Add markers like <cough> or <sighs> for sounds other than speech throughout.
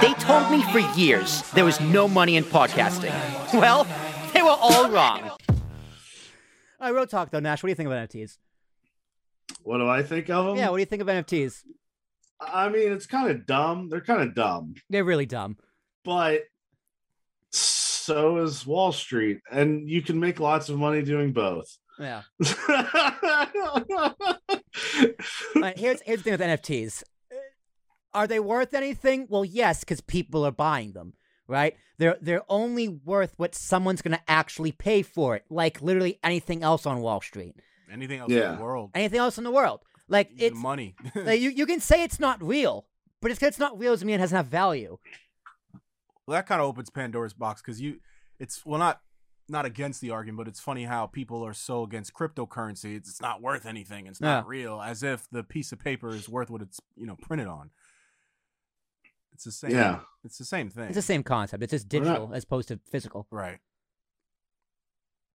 They told me for years there was no money in podcasting. Well, they were all wrong. All right, real talk though, Nash. What do you think of NFTs? What do I think of them? Yeah, what do you think of NFTs? I mean, it's kind of dumb. They're kind of dumb, They're really dumb. but so is Wall Street, and you can make lots of money doing both. Yeah. <laughs> All right, here's here's the thing with NFTs. Are they worth anything? Well, yes, because people are buying them, right? They're they're only worth what someone's gonna actually pay for it, like literally anything else on Wall Street, Anything else in the world? anything else in the world. Like The it's money. <laughs> <laughs> like, you you can say it's not real, but it's 'cause it's not real doesn't mean it has enough value. well, that kind of opens Pandora's box because you, it's well not not against the argument, but it's funny how people are so against cryptocurrency. It's, it's not worth anything. It's not Yeah. real, as if the piece of paper is worth what it's you know printed on. It's the same. Yeah. it's the same thing. It's the same concept. It's just We're not- digital as opposed to physical. right.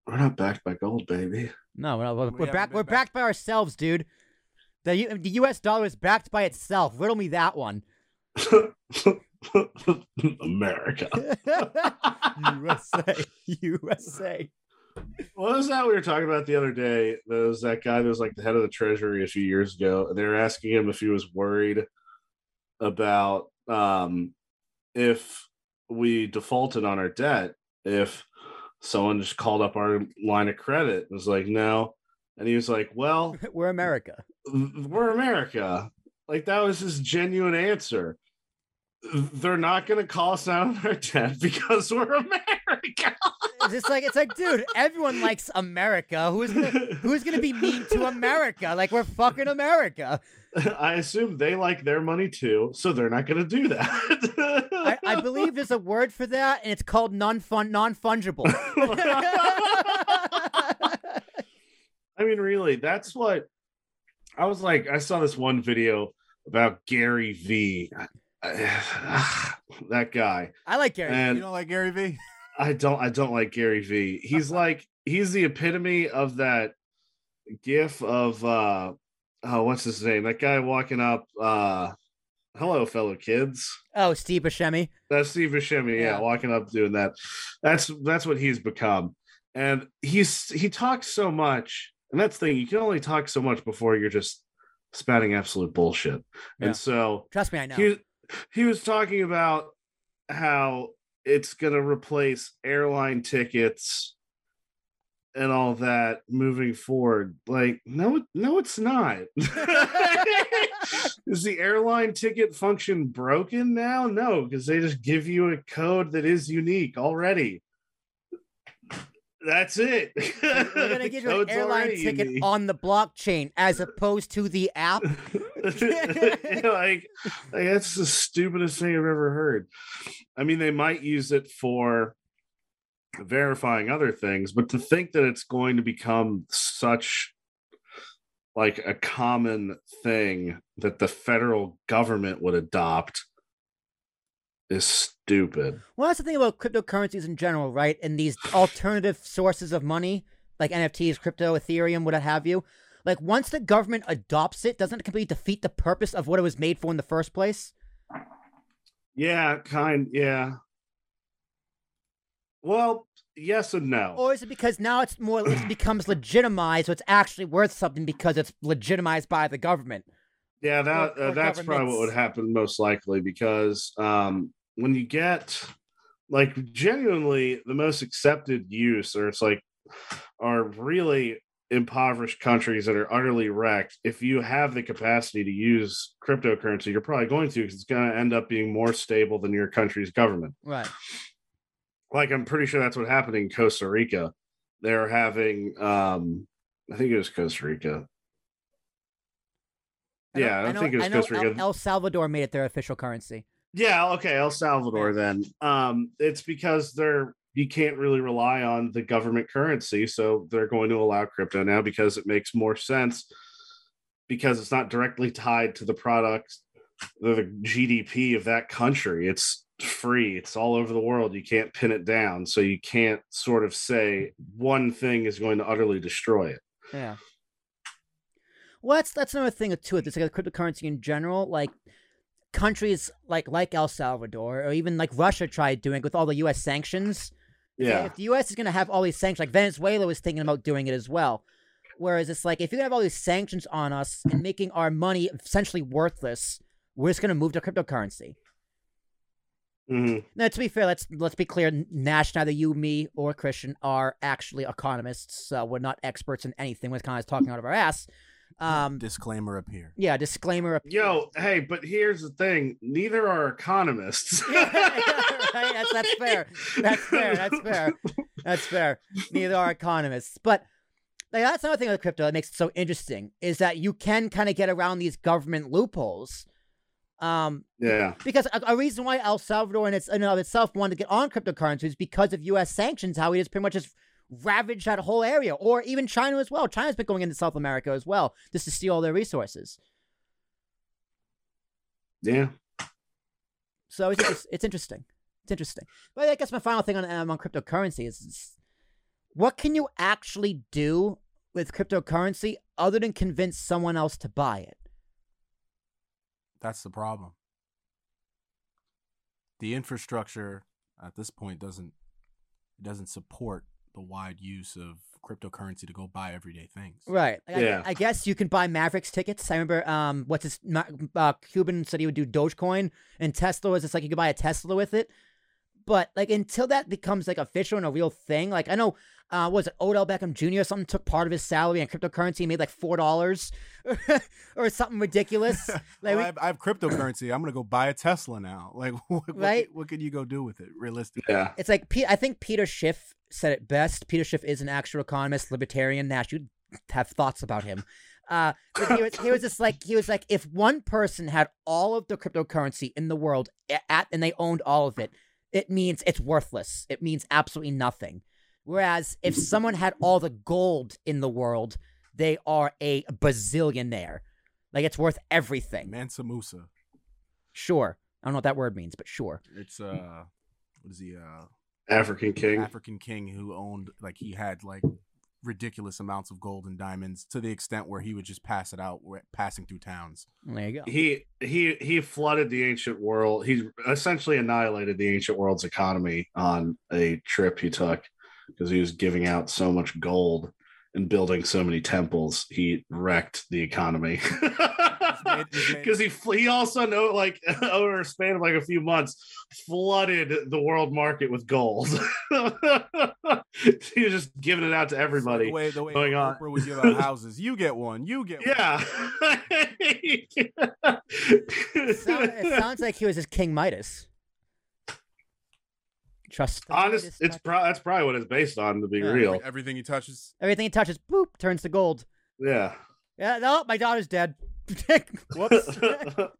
We're not backed by gold, baby. No, we're, not, we're, We we're back. We're back- backed by ourselves, dude. The U- the U.S. dollar is backed by itself. Riddle me that one. <laughs> America. USA, USA. What was that we were talking about the other day? There was that guy that was like the head of the treasury a few years ago, and they were asking him if he was worried about um, if we defaulted on our debt, if someone just called up our line of credit. It was like, no. And he was like, well, <laughs> We're America. we're America. Like that was his genuine answer. They're not going to call us out on our <laughs> debt because we're America. It's just like it's like, dude, everyone likes America. Who's gonna who's gonna be mean to America? Like we're fucking America. <laughs> I assume they like their money too, so they're not going to do that. I, I <laughs> believe there's a word for that, and it's called non fun non fungible. <laughs> I mean, really, that's what I was like. I saw this one video about Gary Vee. <sighs> that guy. I like Gary. And you don't like Gary Vee? I don't I don't like Gary Vee. He's like he's the epitome of that gif of uh oh what's his name? That guy walking up uh hello fellow kids. oh, Steve Buscemi. That's Steve Buscemi, yeah. Yeah. walking up doing that. That's that's what he's become. And he's he talks so much, and that's the thing, you can only talk so much before you're just spouting absolute bullshit. Yeah. And so Trust me, I know. he he was talking about how it's going to replace airline tickets and all that moving forward like no no it's not <laughs> is the airline ticket function broken now no because they just give you a code that is unique already that's it They're gonna The <laughs> give you an airline ticket unique. on the blockchain as opposed to the app. <laughs> Like, like that's the stupidest thing I've ever heard. I mean, they might use it for verifying other things, but to think that it's going to become such like a common thing that the federal government would adopt is stupid. Well, that's the thing about cryptocurrencies in general, right? And these <sighs> alternative sources of money, like NFTs, crypto, Ethereum, what have you. Like once the government adopts it, doesn't it completely defeat the purpose of what it was made for in the first place? Yeah, kind yeah. Well, yes and no. Or is it because now it's more it becomes legitimized, so it's actually worth something because it's legitimized by the government? Yeah, that or uh, that's probably what would happen most likely because um, when you get like genuinely the most accepted use, or it's like are really impoverished countries that are utterly wrecked. If you have the capacity to use cryptocurrency, you're probably going to because it's going to end up being more stable than your country's government. Right. Like I'm pretty sure that's what happened in Costa Rica. They're having, um, I think it was Costa Rica. I Yeah, I know, think it was I Costa El, Rica. El Salvador made it their official currency. Yeah, okay, El Salvador then. Um it's because they're you can't really rely on the government currency, so they're going to allow crypto now because it makes more sense because it's not directly tied to the product the GDP of that country. It's free. It's all over the world. You can't pin it down, so you can't sort of say one thing is going to utterly destroy it. Yeah. Well, that's that's another thing too. It's like a cryptocurrency in general. Like countries like like El Salvador or even like Russia tried doing it with all the U.S. sanctions. Yeah. If the U.S. is going to have all these sanctions, like Venezuela was thinking about doing it as well. Whereas it's like if you're gonna have all these sanctions on us and making our money essentially worthless, we're just gonna move to cryptocurrency. Hmm Now, to be fair, let's let's be clear. Nash, neither you, me, or Christian are actually economists. Uh, we're not experts in anything. We're kind of talking out of our ass. Um, Disclaimer up here. yeah, disclaimer. Yo, hey, but here's the thing: neither are economists. <laughs> right, that's, that's fair. That's fair. That's fair. That's fair. Neither are economists. But like, that's another thing with crypto that makes it so interesting is that you can kind of get around these government loopholes. Um, yeah. because a, a reason why El Salvador in, its, in and of itself wanted to get on cryptocurrency is because of U.S. sanctions, how he just pretty much just ravaged that whole area, or even China as well. China's been going into South America as well just to steal all their resources. Yeah. So it's just, it's interesting. It's interesting. But I guess my final thing on um, on cryptocurrency is, is what can you actually do with cryptocurrency other than convince someone else to buy it? That's the problem. The infrastructure at this point doesn't it doesn't support the wide use of cryptocurrency to go buy everyday things. Right. Like, I- Yeah. I, guess you can buy Mavericks tickets. I remember um what's his uh, Cuban said he would do Dogecoin and Tesla was just like you could buy a Tesla with it. But like until that becomes like official and a real thing, like I know uh was it Odell Beckham Jr. or something took part of his salary in cryptocurrency and made like four dollars <laughs> or something ridiculous. <laughs> Like Well, we- I, have, I have cryptocurrency. I'm gonna go buy a Tesla now. <laughs> Like, what, what, Right? what can you go do with it realistically? Yeah. it's like Pe- I think Peter Schiff said it best. Peter Schiff is an actual economist, libertarian. Nash, you have thoughts about him. Uh, but he was, he was just like he was like if one person had all of the cryptocurrency in the world a- at and they owned all of it, it means it's worthless. It means absolutely nothing. Whereas if someone had all the gold in the world, they are a bazillionaire. Like it's worth everything. Mansa Musa. Sure. I don't know what that word means, but sure. It's uh, what is he? Uh, African king. African king who owned like he had like ridiculous amounts of gold and diamonds to the extent where he would just pass it out wh- passing through towns. There you go. he he he flooded the ancient world. He essentially annihilated the ancient world's economy on a trip he took because he was giving out so much gold and building so many temples. He wrecked the economy <laughs> made- he's made- because he he also know like <laughs> over a span of like a few months flooded the world market with gold. <laughs> he was just giving it out to everybody. The way the way going on. Would give out houses. You get one. You get one. Yeah. It sound- it sounds like he was just King Midas. Trust. Honest, it's touch. pro- that's probably what it's based on. To be Yeah. real, Everything he touches. everything he touches, boop, turns to gold. yeah. Yeah, no, my daughter's dead. <laughs> Whoops. <laughs> <laughs>